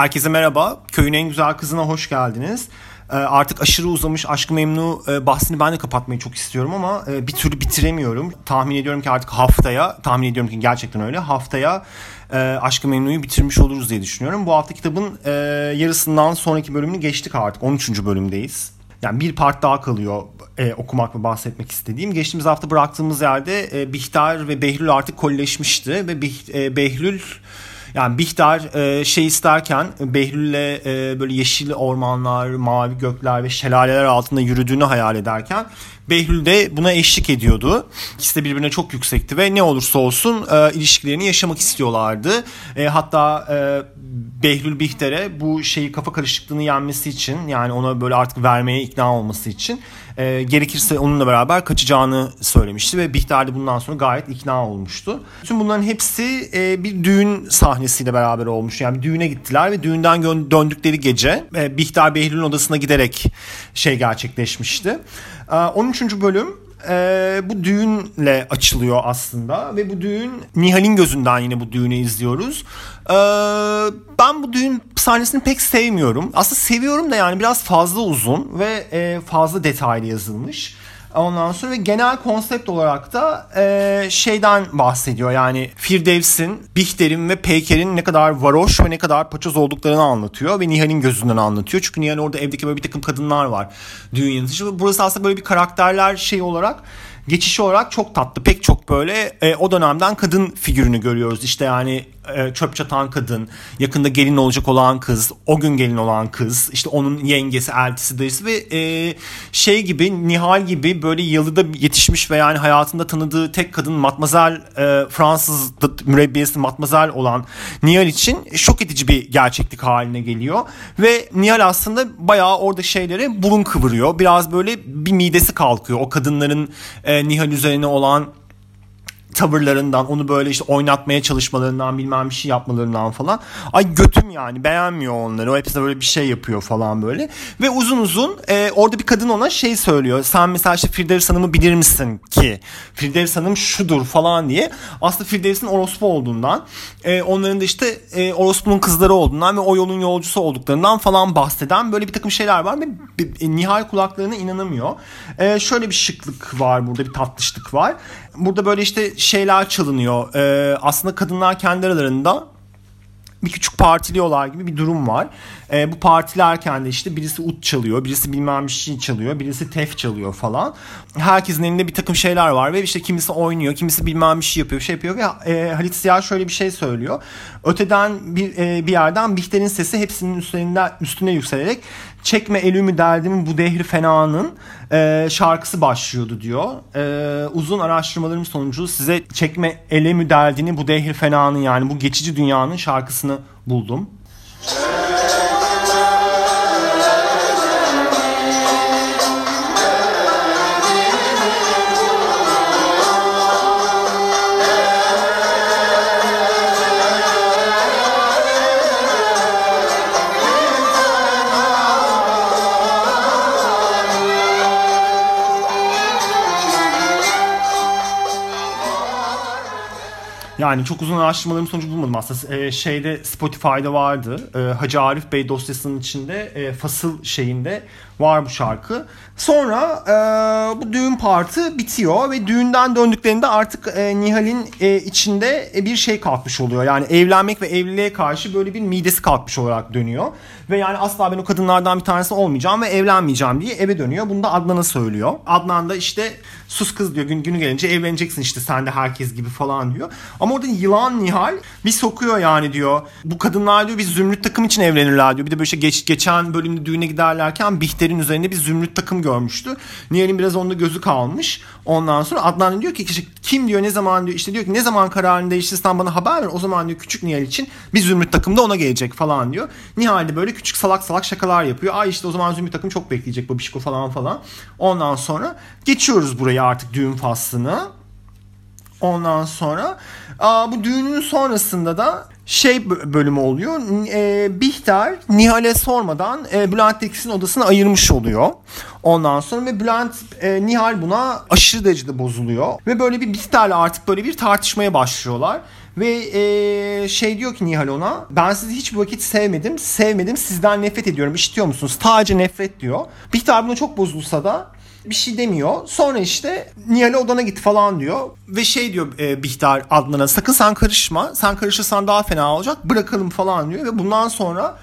Herkese merhaba. Köyün en güzel kızına hoş geldiniz. Ee, artık aşırı uzamış Aşkı Memnu e, bahsini ben de kapatmayı çok istiyorum ama e, bir türlü bitiremiyorum. Tahmin ediyorum ki artık haftaya, tahmin ediyorum ki gerçekten öyle. Haftaya e, Aşkı Memnu'yu bitirmiş oluruz diye düşünüyorum. Bu hafta kitabın yarısından sonraki bölümünü geçtik artık. 13. bölümdeyiz. Yani bir part daha kalıyor e, okumak ve bahsetmek istediğim. Geçtiğimiz hafta bıraktığımız yerde e, Bihter ve Behlül artık kolleşmişti ve Bih, e, Behlül yani Bihter e, şey isterken Behlül'le e, böyle yeşil ormanlar, mavi gökler ve şelaleler altında yürüdüğünü hayal ederken Behlül de buna eşlik ediyordu. İkisi de birbirine çok yüksekti ve ne olursa olsun e, ilişkilerini yaşamak istiyorlardı. E, hatta e, Behlül Bihter'e bu şeyi kafa karışıklığını yenmesi için yani ona böyle artık vermeye ikna olması için e, gerekirse onunla beraber kaçacağını söylemişti ve Bihter de bundan sonra gayet ikna olmuştu. Bütün bunların hepsi e, bir düğün sahnesiyle beraber olmuş. Yani bir düğüne gittiler ve düğünden döndükleri gece e, Bihter Behlül'ün odasına giderek şey gerçekleşmişti. E, 13. bölüm e, bu düğünle açılıyor aslında ve bu düğün Nihal'in gözünden yine bu düğünü izliyoruz. E, ben bu düğün sahnesini pek sevmiyorum. Aslında seviyorum da yani biraz fazla uzun ve e, fazla detaylı yazılmış. Ondan sonra ve genel konsept olarak da e, şeyden bahsediyor. Yani Firdevs'in, Bihter'in ve Peyker'in ne kadar varoş ve ne kadar paçoz olduklarını anlatıyor. Ve Nihal'in gözünden anlatıyor. Çünkü Nihal orada evdeki böyle bir takım kadınlar var düğün yönetici. Burası aslında böyle bir karakterler şey olarak geçiş olarak çok tatlı. Pek çok böyle e, o dönemden kadın figürünü görüyoruz. İşte yani e, çöp çatan kadın, yakında gelin olacak olan kız, o gün gelin olan kız, işte onun yengesi, eltisi, dayısı ve e, şey gibi Nihal gibi böyle yalıda yetişmiş ve yani hayatında tanıdığı tek kadın Matmazel e, Fransız mürebbiyesi Matmazel olan Nihal için şok edici bir gerçeklik haline geliyor ve Nihal aslında bayağı orada şeylere burun kıvırıyor. Biraz böyle bir midesi kalkıyor. O kadınların e, Nihal üzerine olan tavırlarından onu böyle işte oynatmaya çalışmalarından bilmem bir şey yapmalarından falan. Ay götüm yani beğenmiyor onları. O hepsi böyle bir şey yapıyor falan böyle. Ve uzun uzun e, orada bir kadın ona şey söylüyor. Sen mesela işte Firdevs Hanım'ı bilir misin ki? Firdevs Hanım şudur falan diye. Aslında Firdevs'in orospu olduğundan e, onların da işte e, orospunun kızları olduğundan ve o yolun yolcusu olduklarından falan bahseden böyle bir takım şeyler var ve e, Nihal kulaklarına inanamıyor. E, şöyle bir şıklık var burada bir tatlışlık var. Burada böyle işte şeyler çalınıyor. Ee, aslında kadınlar kendi aralarında bir küçük partiliyorlar gibi bir durum var. E, bu partilerken de işte birisi ut çalıyor, birisi bilmem bir şey çalıyor, birisi tef çalıyor falan. Herkesin elinde bir takım şeyler var ve işte kimisi oynuyor, kimisi bilmem bir şey yapıyor, bir şey yapıyor ve e, Halit Siyah şöyle bir şey söylüyor. Öteden bir, e, bir yerden Bihter'in sesi hepsinin üstüne, üstüne yükselerek Çekme elümü derdimin bu dehri fenanın e, şarkısı başlıyordu diyor. E, uzun araştırmalarım sonucu size çekme elemi derdini bu dehri fenanın yani bu geçici dünyanın şarkısını buldum. Yani çok uzun araştırmalarım sonucu bulmadım aslında. E, şeyde Spotify'da vardı. E, Hacı Arif Bey dosyasının içinde e, fasıl şeyinde var bu şarkı. Sonra e, bu düğün partı bitiyor ve düğünden döndüklerinde artık e, Nihal'in e, içinde bir şey kalkmış oluyor. Yani evlenmek ve evliliğe karşı böyle bir midesi kalkmış olarak dönüyor. Ve yani asla ben o kadınlardan bir tanesi olmayacağım ve evlenmeyeceğim diye eve dönüyor. Bunu da Adnan'a söylüyor. Adnan da işte sus kız diyor gün, günü gelince evleneceksin işte sen de herkes gibi falan diyor. Ama orada yılan Nihal bir sokuyor yani diyor. Bu kadınlar diyor bir zümrüt takım için evlenirler diyor. Bir de böyle şey geç, geçen bölümde düğüne giderlerken Bihter'in üzerinde bir zümrüt takım görmüştü. Nihal'in biraz onda gözü kalmış. Ondan sonra Adnan diyor ki işte kim diyor ne zaman diyor işte diyor ki ne zaman kararını değiştirirsen bana haber ver. O zaman diyor küçük Nihal için bir zümrüt takım da ona gelecek falan diyor. Nihal de böyle küçük salak salak şakalar yapıyor. Ay işte o zaman zümrüt takım çok bekleyecek babişko falan falan. Ondan sonra geçiyoruz buraya artık düğün faslını. Ondan sonra aa, bu düğünün sonrasında da şey bölümü oluyor. E, Bihter Nihal'e sormadan e, Bülent Teksin odasını ayırmış oluyor. Ondan sonra ve Bülent e, Nihal buna aşırı derecede bozuluyor. Ve böyle bir Bihter'le artık böyle bir tartışmaya başlıyorlar. Ve e, şey diyor ki Nihal ona ben sizi hiçbir vakit sevmedim. Sevmedim sizden nefret ediyorum. İşitiyor musunuz? Sadece nefret diyor. Bihter buna çok bozulsa da bir şey demiyor. Sonra işte Nihal'e odana git falan diyor. Ve şey diyor e, Bihter Adnan'a sakın sen karışma. Sen karışırsan daha fena olacak. Bırakalım falan diyor. Ve bundan sonra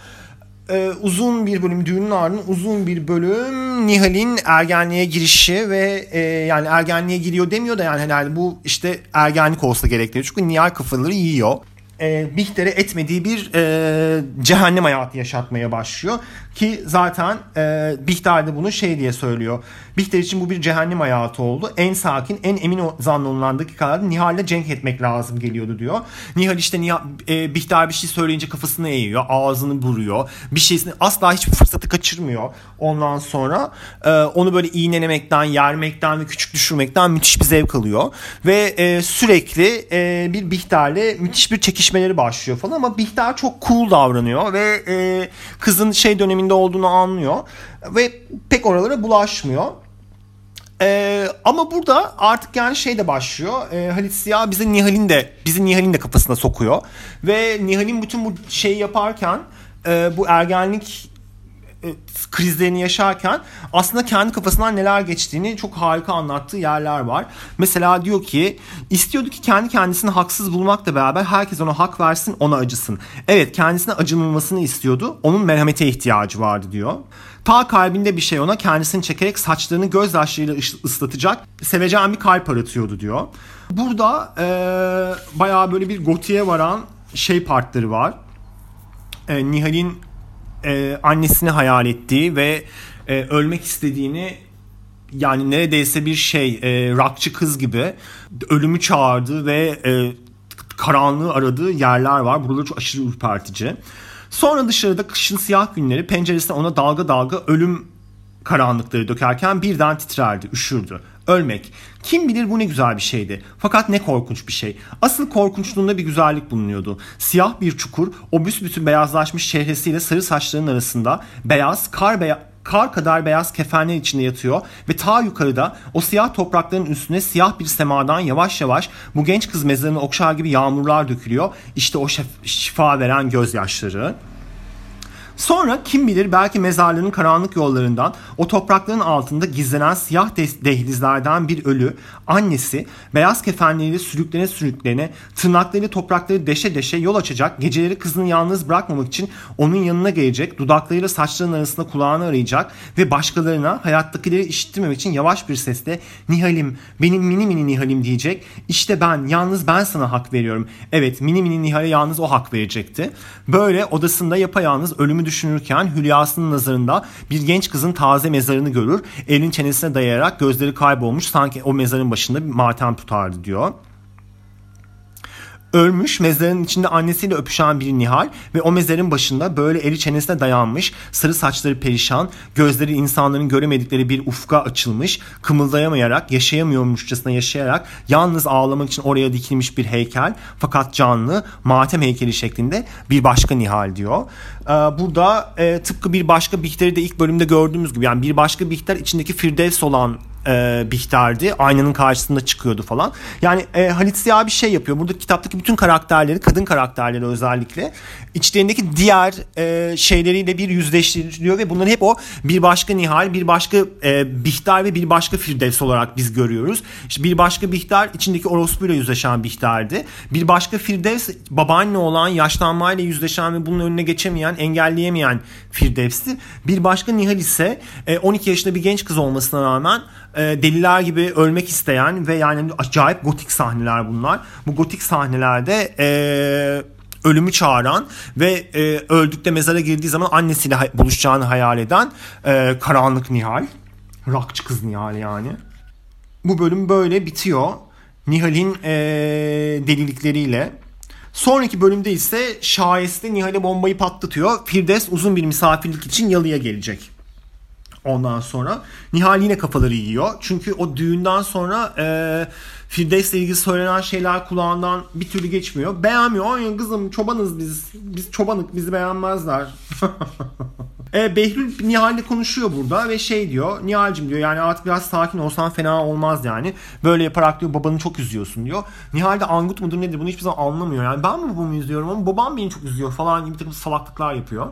e, uzun bir bölüm düğünün ardından uzun bir bölüm Nihal'in ergenliğe girişi ve e, yani ergenliğe giriyor demiyor da yani herhalde bu işte ergenlik olsa gerekiyor. Çünkü Nihal kafaları yiyor e, Bihter'e etmediği bir e, cehennem hayatı yaşatmaya başlıyor. Ki zaten e, Bihter de bunu şey diye söylüyor. Bihter için bu bir cehennem hayatı oldu. En sakin, en emin zannolunan dakikalarda Nihal'le cenk etmek lazım geliyordu diyor. Nihal işte Nihal, e, Bihter bir şey söyleyince kafasını eğiyor, ağzını buruyor. Bir şeysini asla hiçbir fırsatı kaçırmıyor. Ondan sonra e, onu böyle iğnelemekten, yermekten ve küçük düşürmekten müthiş bir zevk alıyor. Ve e, sürekli e, bir Bihter'le müthiş bir çekişmeleri başlıyor falan ama Bihter çok cool davranıyor ve e, kızın şey döneminde olduğunu anlıyor ve pek oralara bulaşmıyor. Ee, ama burada artık yani şey de başlıyor. Ee, Halit Siyah bizi Nihal'in de bizi Nihal'in de kafasına sokuyor. Ve Nihal'in bütün bu şeyi yaparken e, bu ergenlik krizlerini yaşarken aslında kendi kafasından neler geçtiğini çok harika anlattığı yerler var. Mesela diyor ki istiyordu ki kendi kendisini haksız bulmakla beraber herkes ona hak versin ona acısın. Evet kendisine acınılmasını istiyordu. Onun merhamete ihtiyacı vardı diyor. Ta kalbinde bir şey ona kendisini çekerek saçlarını gözyaşlarıyla ıslatacak seveceğin bir kalp aratıyordu diyor. Burada ee, bayağı böyle bir gotiye varan şey partları var. E, Nihal'in e, annesini hayal ettiği ve e, ölmek istediğini yani neredeyse bir şey e, rockçı kız gibi ölümü çağırdığı ve e, karanlığı aradığı yerler var. Buralar çok aşırı ürpertici. Sonra dışarıda kışın siyah günleri penceresine ona dalga dalga ölüm karanlıkları dökerken birden titrerdi, üşürdü. Ölmek. Kim bilir bu ne güzel bir şeydi. Fakat ne korkunç bir şey. Asıl korkunçluğunda bir güzellik bulunuyordu. Siyah bir çukur, o büsbütün beyazlaşmış çehresiyle sarı saçlarının arasında beyaz, kar beyaz kar kadar beyaz kefenler içinde yatıyor ve ta yukarıda o siyah toprakların üstüne siyah bir semadan yavaş yavaş bu genç kız mezarını okşar gibi yağmurlar dökülüyor. İşte o şifa veren gözyaşları. Sonra kim bilir belki mezarlığın karanlık yollarından o toprakların altında gizlenen siyah dehlizlerden bir ölü annesi beyaz kefenleriyle sürüklene sürüklene tırnaklarıyla toprakları deşe deşe yol açacak geceleri kızını yalnız bırakmamak için onun yanına gelecek dudaklarıyla saçların arasında kulağını arayacak ve başkalarına hayattakileri işittirmemek için yavaş bir sesle Nihal'im benim mini mini Nihal'im diyecek. İşte ben yalnız ben sana hak veriyorum. Evet mini mini Nihal'e yalnız o hak verecekti. Böyle odasında yapayalnız ölümü düşünürken Hülyası'nın nazarında bir genç kızın taze mezarını görür. Elin çenesine dayayarak gözleri kaybolmuş sanki o mezarın başında bir matem tutardı diyor ölmüş mezarın içinde annesiyle öpüşen bir Nihal ve o mezarın başında böyle eli çenesine dayanmış sarı saçları perişan gözleri insanların göremedikleri bir ufka açılmış kımıldayamayarak yaşayamıyormuşçasına yaşayarak yalnız ağlamak için oraya dikilmiş bir heykel fakat canlı matem heykeli şeklinde bir başka Nihal diyor. Ee, burada e, tıpkı bir başka Bihter'i de ilk bölümde gördüğümüz gibi yani bir başka Bihter içindeki Firdevs olan e, Bihter'di. Aynanın karşısında çıkıyordu falan. Yani e, Halit Ziya bir şey yapıyor. Burada kitaptaki bütün karakterleri, kadın karakterleri özellikle içlerindeki diğer e, şeyleriyle bir yüzleştiriyor ve bunları hep o bir başka Nihal, bir başka e, Bihter ve bir başka Firdevs olarak biz görüyoruz. İşte bir başka Bihter içindeki orospuyla yüzleşen Bihter'di. Bir başka Firdevs babaanne olan yaşlanmayla yüzleşen ve bunun önüne geçemeyen, engelleyemeyen Firdevs'ti. Bir başka Nihal ise e, 12 yaşında bir genç kız olmasına rağmen e, deliler gibi ölmek isteyen ve yani acayip gotik sahneler bunlar. Bu gotik sahnelerde e, ölümü çağıran ve e, öldükte mezara girdiği zaman annesiyle buluşacağını hayal eden e, karanlık Nihal. Rakçı kız Nihal yani. Bu bölüm böyle bitiyor. Nihal'in e, delilikleriyle. Sonraki bölümde ise şayeste Nihal'e bombayı patlatıyor. Firdevs uzun bir misafirlik için yalıya gelecek. Ondan sonra. Nihal yine kafaları yiyor. Çünkü o düğünden sonra e, Firdevs'le ilgili söylenen şeyler kulağından bir türlü geçmiyor. Beğenmiyor. Ay kızım çobanız biz. Biz çobanık bizi beğenmezler. e, Behlül Nihal'le konuşuyor burada ve şey diyor. Nihal'cim diyor yani artık biraz sakin olsan fena olmaz yani. Böyle yaparak diyor babanı çok üzüyorsun diyor. Nihal de angut mudur nedir bunu hiçbir zaman anlamıyor. Yani ben mi babamı üzüyorum ama babam beni çok üzüyor falan gibi takım salaklıklar yapıyor.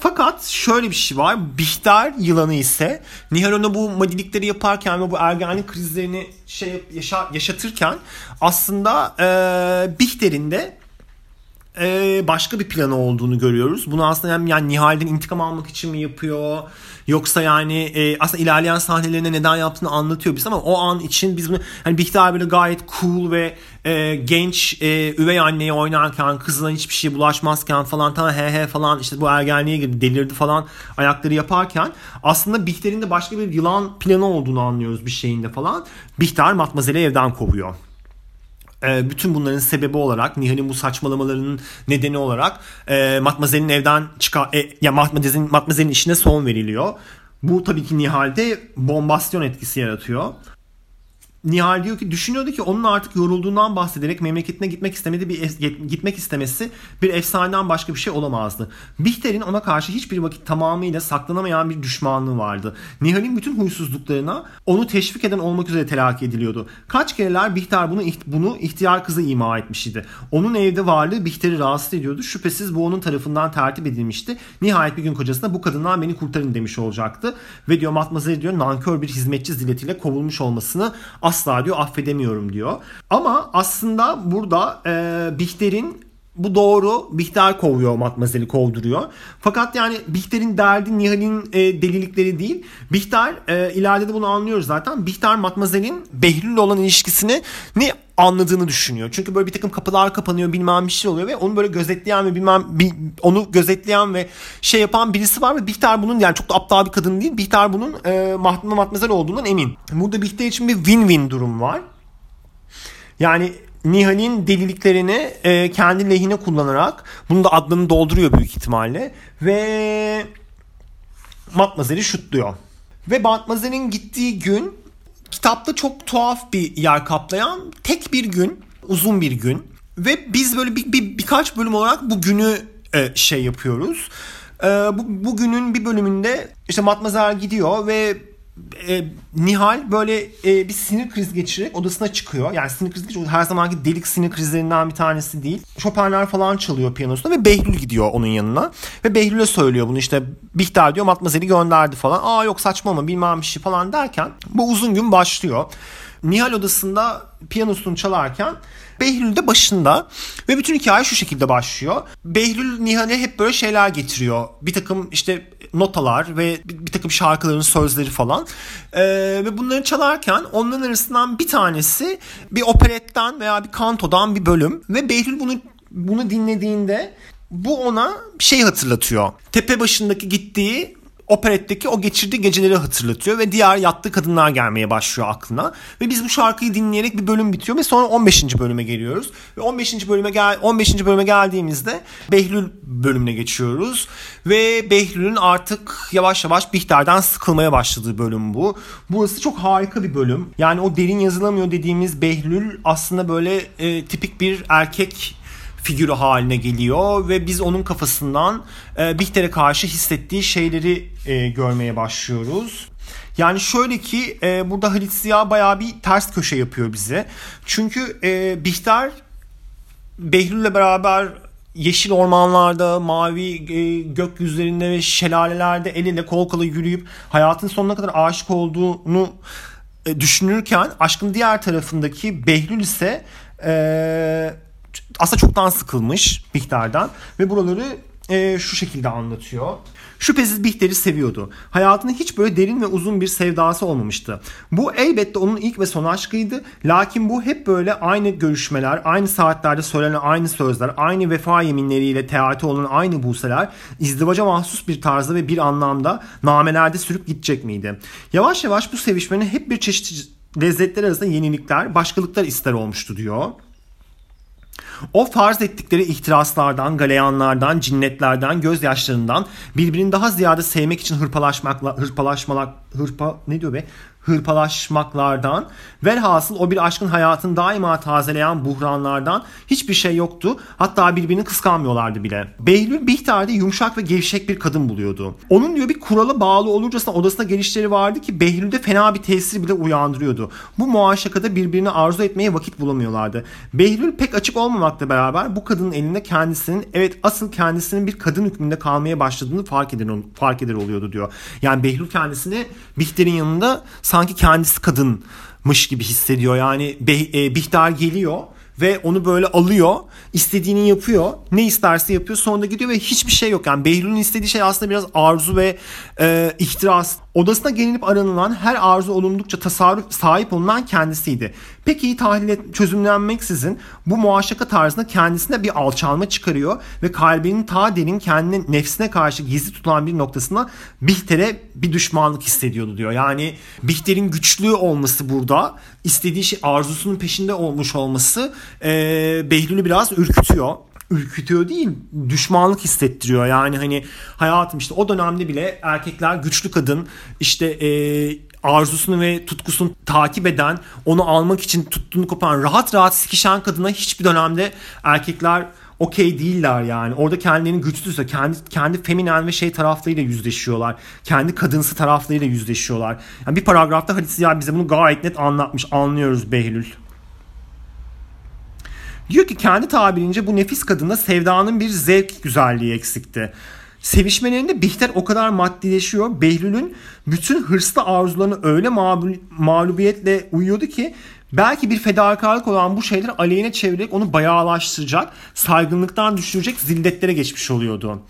Fakat şöyle bir şey var. Bihter yılanı ise Nihal ona bu madilikleri yaparken ve bu ergenlik krizlerini şey yaşa, yaşatırken aslında e, Bihter'in de e, başka bir planı olduğunu görüyoruz. Bunu aslında hem yani Nihal'den intikam almak için mi yapıyor? Yoksa yani e, aslında ilerleyen sahnelerinde neden yaptığını anlatıyor biz ama o an için biz bunu hani Bihter böyle gayet cool ve e, genç e, üvey anneyi oynarken kızına hiçbir şey bulaşmazken falan tamam he he falan işte bu ergenliğe girdi delirdi falan ayakları yaparken aslında Bihter'in de başka bir yılan planı olduğunu anlıyoruz bir şeyinde falan. Bihter Matmazel'i evden kovuyor. E, bütün bunların sebebi olarak Nihal'in bu saçmalamalarının nedeni olarak e, Matmazel'in evden çıkar e, ya Matmazel'in Matmazel'in işine son veriliyor. Bu tabii ki Nihal'de bombasyon etkisi yaratıyor. Nihal diyor ki düşünüyordu ki onun artık yorulduğundan bahsederek memleketine gitmek istemedi bir gitmek istemesi bir efsaneden başka bir şey olamazdı. Bihter'in ona karşı hiçbir vakit tamamıyla saklanamayan bir düşmanlığı vardı. Nihal'in bütün huysuzluklarına onu teşvik eden olmak üzere telakki ediliyordu. Kaç kereler Bihter bunu bunu ihtiyar kızı ima etmiş idi. Onun evde varlığı Bihter'i rahatsız ediyordu. Şüphesiz bu onun tarafından tertip edilmişti. Nihayet bir gün kocasına bu kadından beni kurtarın demiş olacaktı. Ve diyor Matmazel diyor nankör bir hizmetçi ziletiyle kovulmuş olmasını asla diyor affedemiyorum diyor. Ama aslında burada e, Bihter'in bu doğru. Bihter kovuyor Matmazel'i kovduruyor. Fakat yani Bihter'in derdi Nihal'in e, delilikleri değil. Bihter e, ileride de bunu anlıyoruz zaten. Bihter Matmazel'in Behlül'le olan ilişkisini ne anladığını düşünüyor. Çünkü böyle bir takım kapılar kapanıyor bilmem bir şey oluyor ve onu böyle gözetleyen ve bilmem onu gözetleyen ve şey yapan birisi var ve Bihter bunun yani çok da aptal bir kadın değil. Bihter bunun e, Matmazel olduğundan emin. Burada Bihter için bir win-win durum var. Yani Nihal'in deliliklerini e, kendi lehine kullanarak bunu da adlarını dolduruyor büyük ihtimalle ve Matmazel'i şutluyor. Ve Matmazel'in gittiği gün kitapta çok tuhaf bir yer kaplayan tek bir gün, uzun bir gün ve biz böyle bir, bir birkaç bölüm olarak bu günü e, şey yapıyoruz. E, bu, bu günün bir bölümünde işte Matmazel gidiyor ve e, Nihal böyle e, bir sinir krizi geçirerek odasına çıkıyor. Yani sinir krizi geçiriyor. Her zamanki delik sinir krizlerinden bir tanesi değil. Chopin'ler falan çalıyor piyanosunda ve Behlül gidiyor onun yanına. Ve Behlül'e söylüyor bunu işte Bihter diyor Matmazel'i gönderdi falan. Aa yok saçma ama bilmem bir şey falan derken bu uzun gün başlıyor. Nihal odasında piyanosunu çalarken Behlül de başında ve bütün hikaye şu şekilde başlıyor. Behlül Nihal'e hep böyle şeyler getiriyor. Bir takım işte notalar ve bir, bir takım şarkıların sözleri falan. Ee, ve bunları çalarken onların arasından bir tanesi bir operetten veya bir kantodan bir bölüm ve Behlül bunu bunu dinlediğinde bu ona şey hatırlatıyor. Tepe başındaki gittiği operetteki o geçirdiği geceleri hatırlatıyor ve diğer yattığı kadınlar gelmeye başlıyor aklına. Ve biz bu şarkıyı dinleyerek bir bölüm bitiyor ve sonra 15. bölüme geliyoruz. Ve 15. bölüme gel 15. bölüme geldiğimizde Behlül bölümüne geçiyoruz ve Behlül'ün artık yavaş yavaş Bihter'den sıkılmaya başladığı bölüm bu. Burası çok harika bir bölüm. Yani o derin yazılamıyor dediğimiz Behlül aslında böyle e, tipik bir erkek figürü haline geliyor ve biz onun kafasından e, Bihter'e karşı hissettiği şeyleri e, görmeye başlıyoruz. Yani şöyle ki e, burada Halit Ziya bayağı bir ters köşe yapıyor bize. Çünkü e, Bihter Behlül'le beraber yeşil ormanlarda, mavi e, gökyüzlerinde ve şelalelerde el ele kol kola yürüyüp hayatın sonuna kadar aşık olduğunu e, düşünürken aşkın diğer tarafındaki Behlül ise e, aslında çoktan sıkılmış Bihter'den ve buraları e, şu şekilde anlatıyor. Şüphesiz Bihter'i seviyordu. Hayatında hiç böyle derin ve uzun bir sevdası olmamıştı. Bu elbette onun ilk ve son aşkıydı. Lakin bu hep böyle aynı görüşmeler, aynı saatlerde söylenen aynı sözler, aynı vefa yeminleriyle teati olan aynı buseler izdivaca mahsus bir tarzda ve bir anlamda namelerde sürüp gidecek miydi? Yavaş yavaş bu sevişmenin hep bir çeşit lezzetler arasında yenilikler, başkalıklar ister olmuştu diyor. O farz ettikleri ihtiraslardan, galeyanlardan, cinnetlerden, gözyaşlarından birbirini daha ziyade sevmek için hırpalaşmakla, hırpalaşmalar, hırpa ne diyor be? Hırpalaşmaklardan velhasıl o bir aşkın hayatını daima tazeleyen buhranlardan hiçbir şey yoktu. Hatta birbirini kıskanmıyorlardı bile. Behlül Bihter'de yumuşak ve gevşek bir kadın buluyordu. Onun diyor bir kurala bağlı olurcasına odasına gelişleri vardı ki Behlül'de fena bir tesir bile uyandırıyordu. Bu muaşakada birbirini arzu etmeye vakit bulamıyorlardı. Behlül pek açık olmamakla beraber bu kadının elinde kendisinin evet asıl kendisinin bir kadın hükmünde kalmaya başladığını fark eder, fark eder oluyordu diyor. Yani Behlül kendisini Bihter'in yanında sanki kendisi kadınmış gibi hissediyor. Yani e, Bihter geliyor ve onu böyle alıyor. istediğini yapıyor. Ne isterse yapıyor. Sonra gidiyor ve hiçbir şey yok. Yani Behlül'ün istediği şey aslında biraz arzu ve e, ihtiras. Odasına gelinip aranılan her arzu olundukça tasarruf sahip olunan kendisiydi. Pek iyi tahlil çözümlenmeksizin bu muaşaka tarzında kendisine bir alçalma çıkarıyor ve kalbinin ta derin kendini nefsine karşı gizli tutulan bir noktasına Bihter'e bir düşmanlık hissediyordu diyor. Yani Bihter'in güçlü olması burada istediği şey arzusunun peşinde olmuş olması e, Behlül'ü biraz ürkütüyor ürkütüyor değil düşmanlık hissettiriyor yani hani hayatım işte o dönemde bile erkekler güçlü kadın işte e, arzusunu ve tutkusunu takip eden onu almak için tuttuğunu kopan rahat rahat sikişen kadına hiçbir dönemde erkekler okey değiller yani. Orada kendilerini güçsüzse kendi kendi feminen ve şey taraflarıyla yüzleşiyorlar. Kendi kadınsı taraflarıyla yüzleşiyorlar. Yani bir paragrafta Halit Ziya bize bunu gayet net anlatmış. Anlıyoruz Behlül. Diyor ki kendi tabirince bu nefis kadında sevdanın bir zevk güzelliği eksikti. Sevişmelerinde Bihter o kadar maddileşiyor. Behlül'ün bütün hırslı arzularını öyle mağlubiyetle uyuyordu ki belki bir fedakarlık olan bu şeyler aleyhine çevirerek onu bayağılaştıracak, saygınlıktan düşürecek zilletlere geçmiş oluyordu.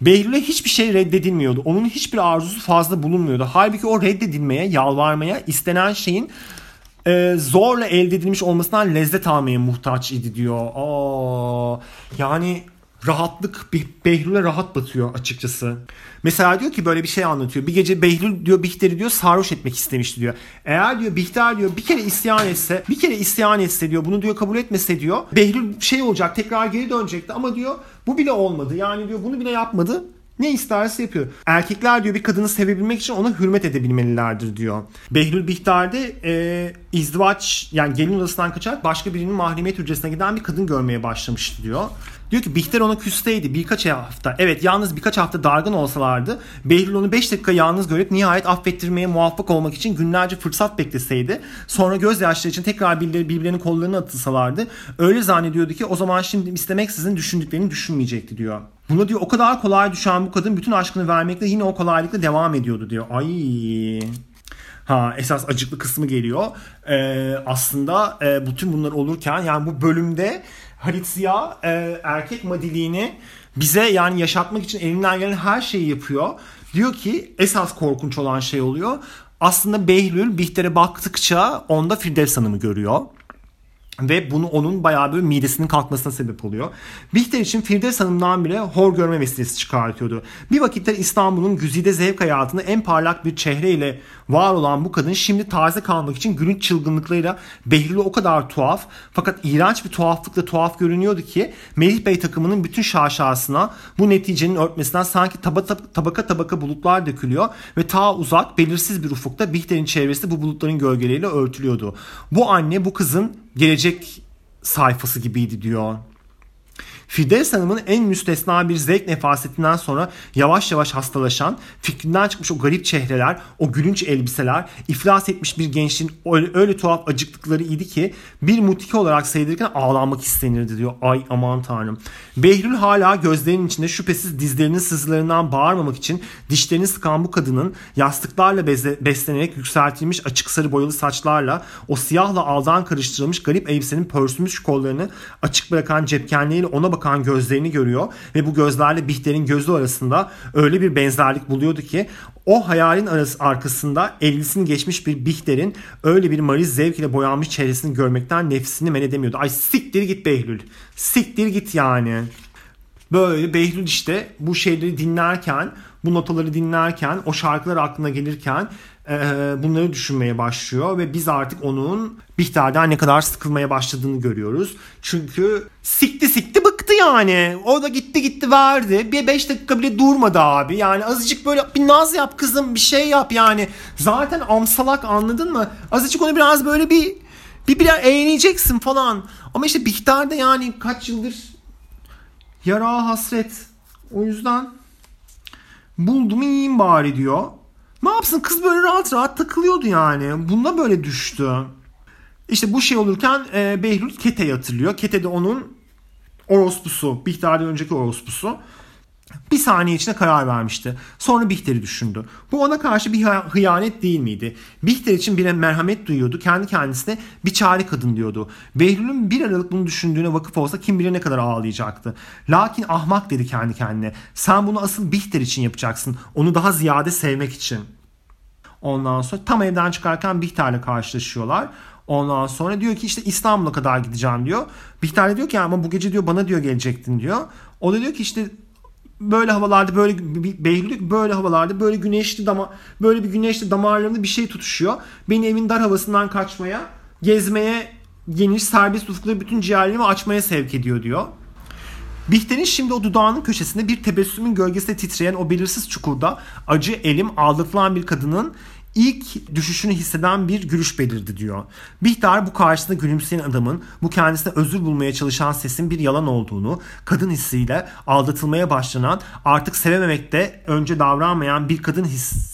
Behlül'e hiçbir şey reddedilmiyordu. Onun hiçbir arzusu fazla bulunmuyordu. Halbuki o reddedilmeye, yalvarmaya, istenen şeyin e, zorla elde edilmiş olmasından lezzet almaya muhtaç idi diyor. Aa, yani rahatlık Behlül'e rahat batıyor açıkçası. Mesela diyor ki böyle bir şey anlatıyor. Bir gece Behlül diyor Bihter'i diyor sarhoş etmek istemişti diyor. Eğer diyor Bihter diyor bir kere isyan etse, bir kere isyan etse diyor bunu diyor kabul etmese diyor. Behlül şey olacak tekrar geri dönecekti ama diyor bu bile olmadı. Yani diyor bunu bile yapmadı. Ne isterse yapıyor. Erkekler diyor bir kadını sevebilmek için ona hürmet edebilmelilerdir diyor. Behlül Bihter'de e, izdivaç yani gelin odasından kaçarak başka birinin mahremiyet hücresine giden bir kadın görmeye başlamıştı diyor. Diyor ki Bihter ona küsteydi birkaç hafta. Evet yalnız birkaç hafta dargın olsalardı Behlül onu 5 dakika yalnız görüp nihayet affettirmeye muvaffak olmak için günlerce fırsat bekleseydi. Sonra gözyaşları için tekrar birbirlerinin kollarına atılsalardı. Öyle zannediyordu ki o zaman şimdi istemek sizin düşündüklerini düşünmeyecekti diyor. Buna diyor o kadar kolay düşen bu kadın bütün aşkını vermekle yine o kolaylıkla devam ediyordu diyor. Ay Ha esas acıklı kısmı geliyor. Ee, aslında e, bütün bunlar olurken yani bu bölümde Halit e, erkek madiliğini bize yani yaşatmak için elinden gelen her şeyi yapıyor. Diyor ki esas korkunç olan şey oluyor. Aslında Behlül Bihter'e baktıkça onda Firdevs Hanım'ı görüyor. Ve bunu onun bayağı bir midesinin kalkmasına sebep oluyor. Bihter için Firdevs Hanım'dan bile hor görme vesilesi çıkartıyordu. Bir vakitler İstanbul'un güzide zevk hayatında en parlak bir çehreyle var olan bu kadın şimdi taze kalmak için gülünç çılgınlıklarıyla Behlül'ü o kadar tuhaf fakat iğrenç bir tuhaflıkla tuhaf görünüyordu ki Melih Bey takımının bütün şaşasına bu neticenin örtmesinden sanki tabaka tabaka, tabaka bulutlar dökülüyor ve ta uzak belirsiz bir ufukta Bihter'in çevresi bu bulutların gölgeleriyle örtülüyordu. Bu anne bu kızın gelecek sayfası gibiydi diyor. Firdevs Hanım'ın en müstesna bir zevk nefasetinden sonra yavaş yavaş hastalaşan, fikrinden çıkmış o garip çehreler, o gülünç elbiseler, iflas etmiş bir gençliğin öyle, öyle tuhaf acıklıkları idi ki bir mutiki olarak sayılırken ağlanmak istenirdi diyor. Ay aman tanrım. Behlül hala gözlerinin içinde şüphesiz dizlerinin sızılarından bağırmamak için dişlerini sıkan bu kadının yastıklarla beslenerek yükseltilmiş açık sarı boyalı saçlarla o siyahla aldan karıştırılmış garip elbisenin pörsümüş kollarını açık bırakan cepkenliğiyle ona bakan gözlerini görüyor ve bu gözlerle Bihter'in gözü arasında öyle bir benzerlik buluyordu ki o hayalin arası arkasında ellisini geçmiş bir Bihter'in öyle bir mariz zevk ile boyanmış çehresini görmekten nefsini men edemiyordu. Ay siktir git Behlül. Siktir git yani. Böyle Behlül işte bu şeyleri dinlerken, bu notaları dinlerken, o şarkılar aklına gelirken e, bunları düşünmeye başlıyor ve biz artık onun Bihter'den ne kadar sıkılmaya başladığını görüyoruz. Çünkü sikti sikti bıktı yani. O da gitti gitti verdi. Bir 5 dakika bile durmadı abi. Yani azıcık böyle bir naz yap kızım bir şey yap yani. Zaten amsalak anladın mı? Azıcık onu biraz böyle bir bir biraz eğleneceksin falan. Ama işte Bihter de yani kaç yıldır yara hasret. O yüzden buldum iyiyim bari diyor. Ne yapsın kız böyle rahat rahat takılıyordu yani. Bunda böyle düştü. İşte bu şey olurken e, Behlül Kete'yi hatırlıyor. Kete de onun orospusu. Bihter'den önceki orospusu. Bir saniye içinde karar vermişti. Sonra Bihter'i düşündü. Bu ona karşı bir hıyanet değil miydi? Bihter için bir merhamet duyuyordu. Kendi kendisine bir çare kadın diyordu. Behlül'ün bir aralık bunu düşündüğüne vakıf olsa kim bilir ne kadar ağlayacaktı. Lakin ahmak dedi kendi kendine. Sen bunu asıl Bihter için yapacaksın. Onu daha ziyade sevmek için. Ondan sonra tam evden çıkarken Bihter'le karşılaşıyorlar. Ondan sonra diyor ki işte İstanbul'a kadar gideceğim diyor. Bihter diyor ki ama bu gece diyor bana diyor gelecektin diyor. O da diyor ki işte böyle havalarda böyle Behlül böyle havalarda böyle güneşli dama böyle bir güneşli damarlarında bir şey tutuşuyor. Beni evin dar havasından kaçmaya, gezmeye, geniş serbest ufukları bütün ciğerlerimi açmaya sevk ediyor diyor. Bihter'in şimdi o dudağının köşesinde bir tebessümün gölgesinde titreyen o belirsiz çukurda acı elim aldatılan bir kadının ilk düşüşünü hisseden bir gülüş belirdi diyor. Bihter bu karşısında gülümseyen adamın bu kendisine özür bulmaya çalışan sesin bir yalan olduğunu, kadın hissiyle aldatılmaya başlanan artık sevememekte önce davranmayan bir kadın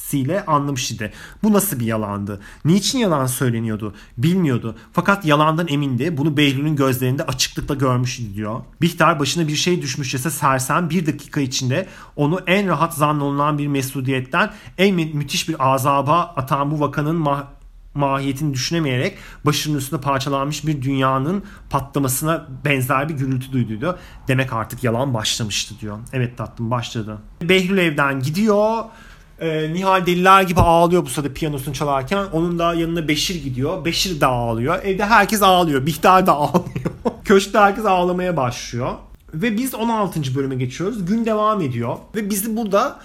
hissiyle anlamış idi. Bu nasıl bir yalandı? Niçin yalan söyleniyordu? Bilmiyordu. Fakat yalandan emindi. Bunu Behlül'ün gözlerinde açıklıkla görmüş diyor. Bihter başına bir şey düşmüşçese sersem bir dakika içinde onu en rahat zannolunan bir mesudiyetten en mü- müthiş bir azaba atan bu vakanın mah mahiyetini düşünemeyerek başının üstünde parçalanmış bir dünyanın patlamasına benzer bir gürültü duyduydu. Demek artık yalan başlamıştı diyor. Evet tatlım başladı. Behlül evden gidiyor. Ee, Nihal deliler gibi ağlıyor bu sırada piyanosunu çalarken. Onun da yanına Beşir gidiyor. Beşir de ağlıyor. Evde herkes ağlıyor. Bihter de ağlıyor. Köşkte herkes ağlamaya başlıyor. Ve biz 16. bölüme geçiyoruz. Gün devam ediyor. Ve bizi burada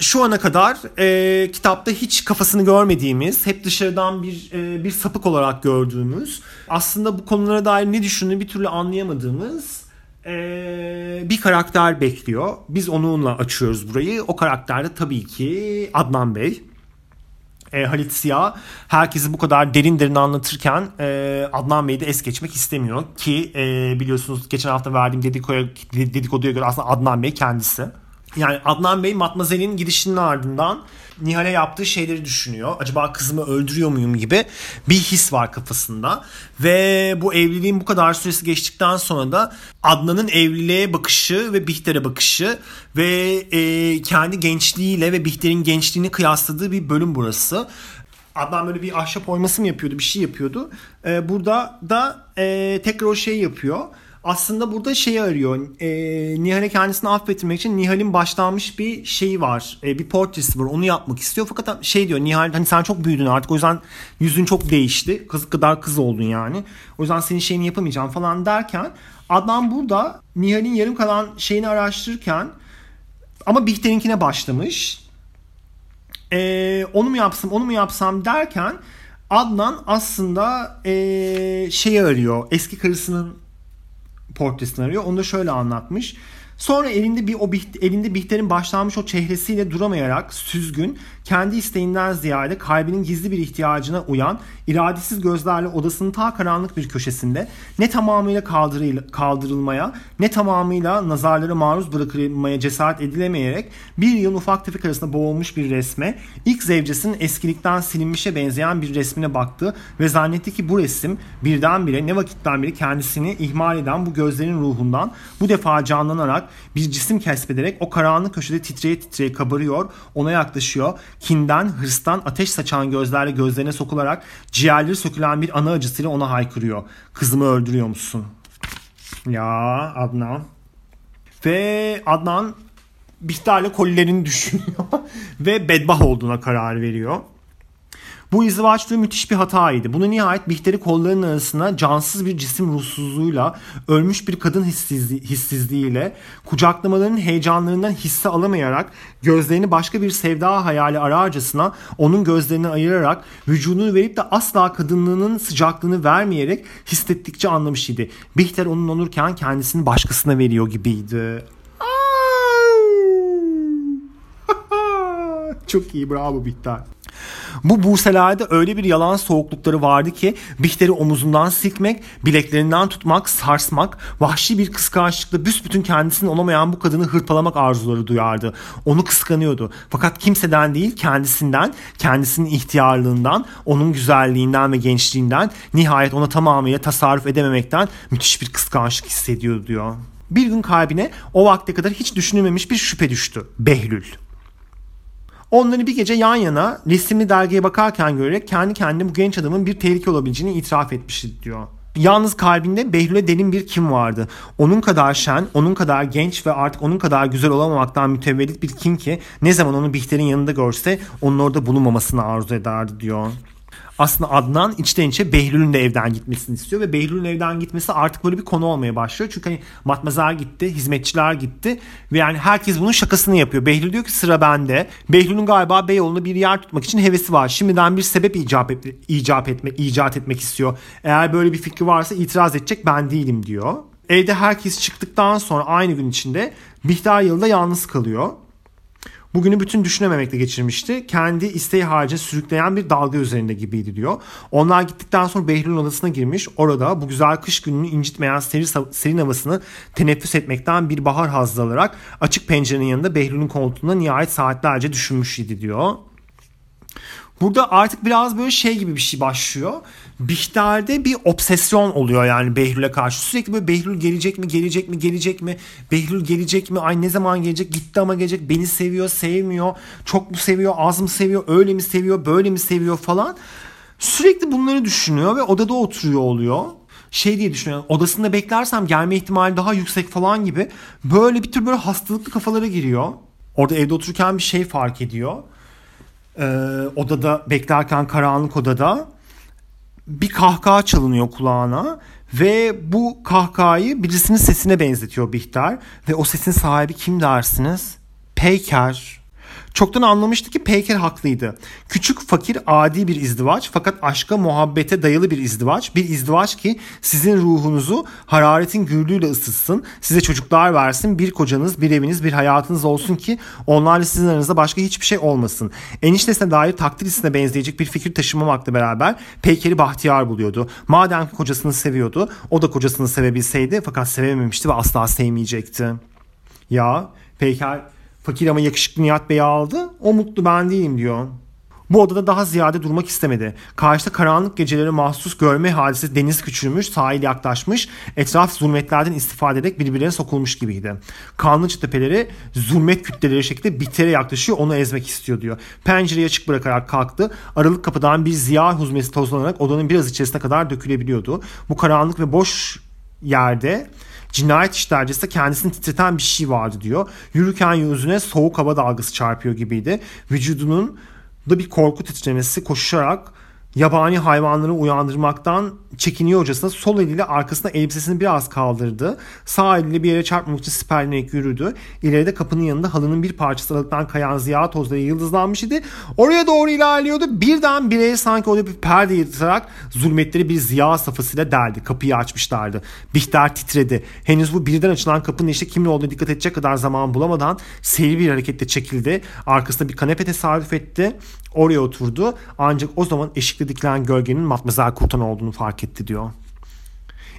şu ana kadar e, kitapta hiç kafasını görmediğimiz, hep dışarıdan bir e, bir sapık olarak gördüğümüz, aslında bu konulara dair ne düşündüğünü bir türlü anlayamadığımız e, bir karakter bekliyor. Biz onunla açıyoruz burayı. O karakter de tabii ki Adnan Bey. E, Halit Siyah herkesi bu kadar derin derin anlatırken e, Adnan Bey'i de es geçmek istemiyor ki e, biliyorsunuz geçen hafta verdiğim dedikoduya göre aslında Adnan Bey kendisi. Yani Adnan Bey Matmazel'in gidişinin ardından Nihal'e yaptığı şeyleri düşünüyor. Acaba kızımı öldürüyor muyum gibi bir his var kafasında. Ve bu evliliğin bu kadar süresi geçtikten sonra da Adnan'ın evliliğe bakışı ve Bihter'e bakışı ve e, kendi gençliğiyle ve Bihter'in gençliğini kıyasladığı bir bölüm burası. Adnan böyle bir ahşap oyması mı yapıyordu bir şey yapıyordu. E, burada da e, tekrar o şeyi yapıyor aslında burada şeyi arıyor. E, Nihal'e kendisini affettirmek için Nihal'in başlanmış bir şeyi var. E, bir portresi var. Onu yapmak istiyor. Fakat şey diyor Nihal hani sen çok büyüdün artık. O yüzden yüzün çok değişti. Kız kadar kız oldun yani. O yüzden senin şeyini yapamayacağım falan derken Adnan burada Nihal'in yarım kalan şeyini araştırırken ama Bihter'inkine başlamış. E, onu mu yapsam onu mu yapsam derken Adnan aslında e, şeyi arıyor. Eski karısının portresini arıyor. Onu da şöyle anlatmış. Sonra elinde bir o elinde Bihter'in başlanmış o çehresiyle duramayarak süzgün, kendi isteğinden ziyade kalbinin gizli bir ihtiyacına uyan, iradesiz gözlerle odasının ta karanlık bir köşesinde ne tamamıyla kaldırılmaya ne tamamıyla nazarlara maruz bırakılmaya cesaret edilemeyerek bir yıl ufak tefek arasında boğulmuş bir resme, ilk zevcesinin eskilikten silinmişe benzeyen bir resmine baktı ve zannetti ki bu resim birdenbire ne vakitten beri kendisini ihmal eden bu gözlerin ruhundan bu defa canlanarak bir cisim kesbederek o karanlık köşede titreye titreye kabarıyor, ona yaklaşıyor. Kinden, hırstan ateş saçan gözlerle gözlerine sokularak ciğerleri sökülen bir ana acısıyla ona haykırıyor. Kızımı öldürüyor musun? Ya Adnan. Ve Adnan Bihter'le kolilerini düşünüyor ve bedbah olduğuna karar veriyor. Bu izdivaç müthiş bir hataydı. Bunu nihayet Bihter'i kollarının arasına cansız bir cisim ruhsuzluğuyla, ölmüş bir kadın hissizliği, hissizliğiyle, kucaklamaların heyecanlarından hisse alamayarak, gözlerini başka bir sevda hayali ararcasına onun gözlerini ayırarak, vücudunu verip de asla kadınlığının sıcaklığını vermeyerek hissettikçe anlamış idi. Bihter onun onurken kendisini başkasına veriyor gibiydi. Çok iyi bravo Bihter. Bu Buse'lerde öyle bir yalan soğuklukları vardı ki Bihter'i omuzundan silkmek, bileklerinden tutmak, sarsmak, vahşi bir kıskançlıkla büsbütün kendisinin olamayan bu kadını hırpalamak arzuları duyardı. Onu kıskanıyordu. Fakat kimseden değil kendisinden, kendisinin ihtiyarlığından, onun güzelliğinden ve gençliğinden nihayet ona tamamıyla tasarruf edememekten müthiş bir kıskançlık hissediyordu diyor. Bir gün kalbine o vakte kadar hiç düşünülmemiş bir şüphe düştü. Behlül. Onları bir gece yan yana resimli dergiye bakarken görerek kendi kendine bu genç adamın bir tehlike olabileceğini itiraf etmişti diyor. Yalnız kalbinde Behlül'e derin bir kim vardı. Onun kadar şen, onun kadar genç ve artık onun kadar güzel olamamaktan mütevellit bir kim ki ne zaman onu Bihter'in yanında görse onun orada bulunmamasını arzu ederdi diyor aslında Adnan içten içe Behlül'ün de evden gitmesini istiyor ve Behlül'ün evden gitmesi artık böyle bir konu olmaya başlıyor. Çünkü hani matmazel gitti, hizmetçiler gitti ve yani herkes bunun şakasını yapıyor. Behlül diyor ki sıra bende. Behlül'ün galiba Beyoğlu'nda bir yer tutmak için hevesi var. Şimdiden bir sebep icap, et, icap etme, icat etmek istiyor. Eğer böyle bir fikri varsa itiraz edecek ben değilim diyor. Evde herkes çıktıktan sonra aynı gün içinde Bihter yılda yalnız kalıyor. Bugünü bütün düşünememekle geçirmişti. Kendi isteği harici sürükleyen bir dalga üzerinde gibiydi diyor. Onlar gittikten sonra Behlül'ün odasına girmiş. Orada bu güzel kış gününü incitmeyen seri, serin havasını teneffüs etmekten bir bahar hazzı alarak açık pencerenin yanında Behlül'ün koltuğunda nihayet saatlerce düşünmüş idi diyor. Burada artık biraz böyle şey gibi bir şey başlıyor. Bihter'de bir obsesyon oluyor yani Behlül'e karşı. Sürekli böyle Behlül gelecek mi, gelecek mi, gelecek mi? Behlül gelecek mi? Ay ne zaman gelecek? Gitti ama gelecek. Beni seviyor, sevmiyor. Çok mu seviyor, az mı seviyor? Öyle mi seviyor, böyle mi seviyor falan. Sürekli bunları düşünüyor ve odada oturuyor oluyor şey diye düşünüyorum. Odasında beklersem gelme ihtimali daha yüksek falan gibi. Böyle bir tür böyle hastalıklı kafalara giriyor. Orada evde otururken bir şey fark ediyor e, odada beklerken karanlık odada bir kahkaha çalınıyor kulağına ve bu kahkahayı birisinin sesine benzetiyor Bihter ve o sesin sahibi kim dersiniz? Peyker. Çoktan anlamıştı ki Peyker haklıydı. Küçük, fakir, adi bir izdivaç fakat aşka, muhabbete dayalı bir izdivaç. Bir izdivaç ki sizin ruhunuzu hararetin gürlüğüyle ısıtsın, size çocuklar versin, bir kocanız, bir eviniz, bir hayatınız olsun ki onlarla sizin aranızda başka hiçbir şey olmasın. Eniştesine dair takdir hissine benzeyecek bir fikir taşımamakla beraber Peyker'i bahtiyar buluyordu. Madem ki kocasını seviyordu, o da kocasını sevebilseydi fakat sevememişti ve asla sevmeyecekti. Ya Peyker Fakir ama yakışıklı Nihat Bey'i aldı. O mutlu ben değilim diyor. Bu odada daha ziyade durmak istemedi. Karşıda karanlık geceleri mahsus görme hadisi deniz küçülmüş, sahil yaklaşmış, etraf zulmetlerden istifade ederek birbirine sokulmuş gibiydi. Kanlı tepeleri zulmet kütleleri şekilde bitere yaklaşıyor, onu ezmek istiyor diyor. Pencereyi açık bırakarak kalktı. Aralık kapıdan bir ziya huzmesi tozlanarak odanın biraz içerisine kadar dökülebiliyordu. Bu karanlık ve boş yerde cinayet işlercesi kendisini titreten bir şey vardı diyor. Yürürken yüzüne soğuk hava dalgası çarpıyor gibiydi. Vücudunun da bir korku titremesi koşarak yabani hayvanları uyandırmaktan çekiniyor hocasına sol eliyle arkasına elbisesini biraz kaldırdı. Sağ eliyle bir yere çarpmamak için siperlenerek yürüdü. İleride kapının yanında halının bir parçası aralıktan kayan ziya tozları yıldızlanmış idi. Oraya doğru ilerliyordu. Birden bireye sanki orada bir perde yırtarak zulmetleri bir ziya safhasıyla deldi. Kapıyı açmışlardı. Bihter titredi. Henüz bu birden açılan kapının işte kimin olduğunu dikkat edecek kadar zaman bulamadan seri bir hareketle çekildi. Arkasında bir kanepe tesadüf etti. Oraya oturdu. Ancak o zaman eşikte dikilen gölgenin Matmazel Kurtan olduğunu fark etti diyor.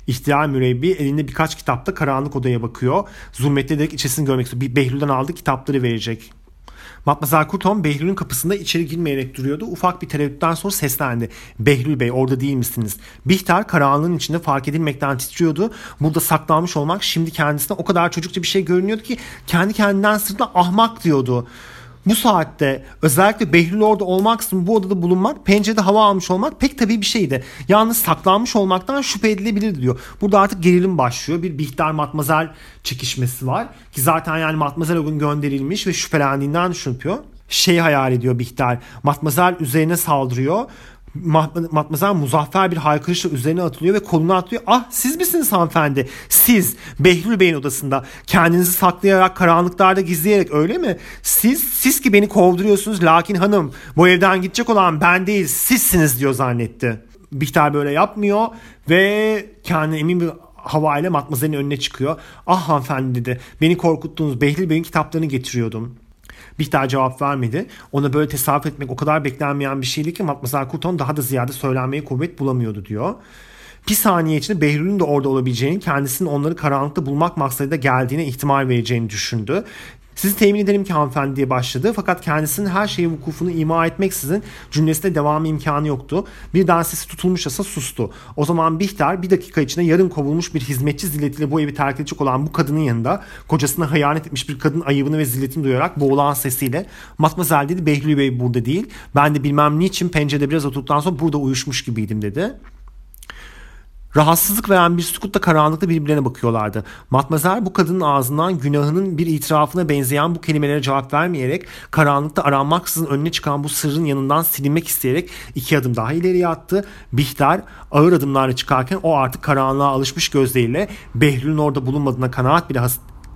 İhtiyar mürebbi elinde birkaç kitapta karanlık odaya bakıyor. Zulmetli ederek içerisini görmek istiyor. Bir Behlül'den aldığı kitapları verecek. Matmazel Kurton Behlül'ün kapısında içeri girmeyerek duruyordu. Ufak bir tereddütten sonra seslendi. Behlül Bey orada değil misiniz? Bihter karanlığın içinde fark edilmekten titriyordu. Burada saklanmış olmak şimdi kendisine o kadar çocukça bir şey görünüyordu ki kendi kendinden sırtına ahmak diyordu bu saatte özellikle Behlül orada olmaksızın bu odada bulunmak, pencerede hava almış olmak pek tabii bir şeydi. Yalnız saklanmış olmaktan şüphe edilebilirdi diyor. Burada artık gerilim başlıyor. Bir Bihter Matmazel çekişmesi var. Ki zaten yani Matmazel o gün gönderilmiş ve şüphelendiğinden düşünüyor. şey hayal ediyor Bihter. Matmazel üzerine saldırıyor. Matmazel muzaffer bir haykırışla üzerine atılıyor ve koluna atlıyor. Ah siz misiniz hanımefendi? Siz Behlül Bey'in odasında kendinizi saklayarak karanlıklarda gizleyerek öyle mi? Siz siz ki beni kovduruyorsunuz lakin hanım bu evden gidecek olan ben değil sizsiniz diyor zannetti. Bihter böyle yapmıyor ve kendine emin bir havayla Matmazel'in önüne çıkıyor. Ah hanımefendi dedi beni korkuttunuz Behlül Bey'in kitaplarını getiriyordum. Bihter cevap vermedi. Ona böyle tesarruf etmek o kadar beklenmeyen bir şeydi ki Matmazel Kurton daha da ziyade söylenmeye kuvvet bulamıyordu diyor. Bir saniye içinde Behlül'ün de orada olabileceğini, kendisinin onları karanlıkta bulmak maksadıyla geldiğine ihtimal vereceğini düşündü. Sizi temin ederim ki hanımefendi diye başladı. Fakat kendisinin her şeyi vukufunu ima etmeksizin cümlesinde devam imkanı yoktu. Birden sesi tutulmuşçasına sustu. O zaman Bihter bir dakika içinde yarım kovulmuş bir hizmetçi zilletiyle bu evi terk edecek olan bu kadının yanında kocasına hıyanet etmiş bir kadın ayıbını ve zilletini duyarak boğulan sesiyle Matmazel dedi Behlül Bey burada değil. Ben de bilmem niçin pencerede biraz oturduktan sonra burada uyuşmuş gibiydim dedi. Rahatsızlık veren bir sukutla karanlıkta birbirlerine bakıyorlardı. Matmazel bu kadının ağzından günahının bir itirafına benzeyen bu kelimelere cevap vermeyerek karanlıkta aranmaksızın önüne çıkan bu sırrın yanından silinmek isteyerek iki adım daha ileriye attı. Bihter ağır adımlarla çıkarken o artık karanlığa alışmış gözleriyle Behlül'ün orada bulunmadığına kanaat bile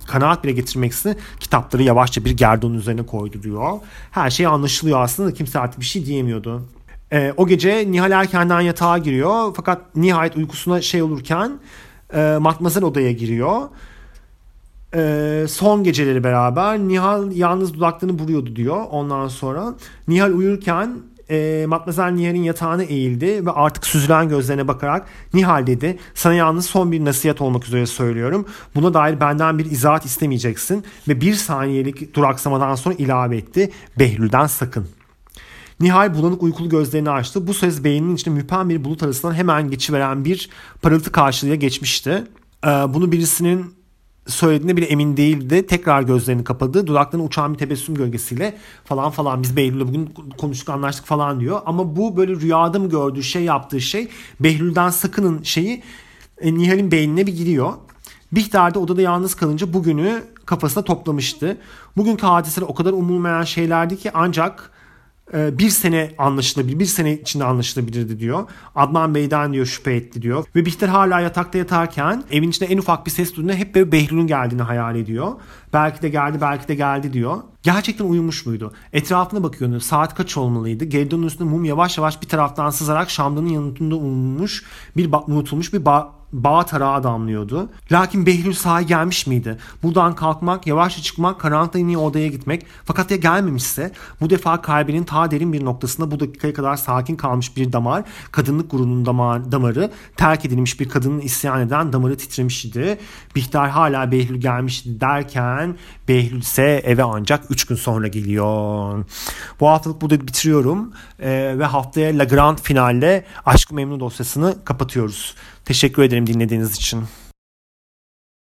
kanaat bile getirmeksizin kitapları yavaşça bir gerdonun üzerine koydu diyor. Her şey anlaşılıyor aslında kimse artık bir şey diyemiyordu. E, o gece Nihal erkenden yatağa giriyor. Fakat nihayet uykusuna şey olurken e, Matmazel odaya giriyor. E, son geceleri beraber Nihal yalnız dudaklarını vuruyordu diyor. Ondan sonra Nihal uyurken e, Matmazel Nihal'in yatağına eğildi ve artık süzülen gözlerine bakarak Nihal dedi sana yalnız son bir nasihat olmak üzere söylüyorum. Buna dair benden bir izahat istemeyeceksin ve bir saniyelik duraksamadan sonra ilave etti. Behlül'den sakın. Nihal bulanık uykulu gözlerini açtı. Bu söz beyninin içinde müphem bir bulut arasından hemen geçiveren bir parıltı karşılığıyla geçmişti. Ee, bunu birisinin söylediğine bile emin değildi. Tekrar gözlerini kapadı. Dudaklarına uçan bir tebessüm gölgesiyle falan falan biz Behlül'le bugün konuştuk anlaştık falan diyor. Ama bu böyle rüyada mı gördüğü şey yaptığı şey Behlül'den sakının şeyi e, Nihal'in beynine bir giriyor. Bihter de odada yalnız kalınca bugünü kafasına toplamıştı. Bugünkü hadiseler o kadar umulmayan şeylerdi ki ancak bir sene anlaşılabilir, bir sene içinde anlaşılabilirdi diyor. Adnan Bey'den diyor şüphe etti diyor. Ve Bihter hala yatakta yatarken evin içinde en ufak bir ses duyduğunda hep böyle Behlül'ün geldiğini hayal ediyor. Belki de geldi, belki de geldi diyor. Gerçekten uyumuş muydu? Etrafına bakıyordu. Saat kaç olmalıydı? Gerdonun üstünde mum yavaş yavaş bir taraftan sızarak şamdanın yanıtında unutulmuş bir, unutulmuş bir ba- bağ tarağı damlıyordu. Lakin Behlül sahi gelmiş miydi? Buradan kalkmak, yavaşça çıkmak, karanlıkta yine odaya gitmek. Fakat ya gelmemişse bu defa kalbinin ta derin bir noktasında bu dakikaya kadar sakin kalmış bir damar, kadınlık gururunun damar, damarı, terk edilmiş bir kadının isyan eden damarı titremişti. Bihter hala Behlül gelmişti derken Behlül ise eve ancak 3 gün sonra geliyor. Bu haftalık burada bitiriyorum ee, ve haftaya La Grand finalle Aşk Memnu dosyasını kapatıyoruz. Teşekkür ederim dinlediğiniz için.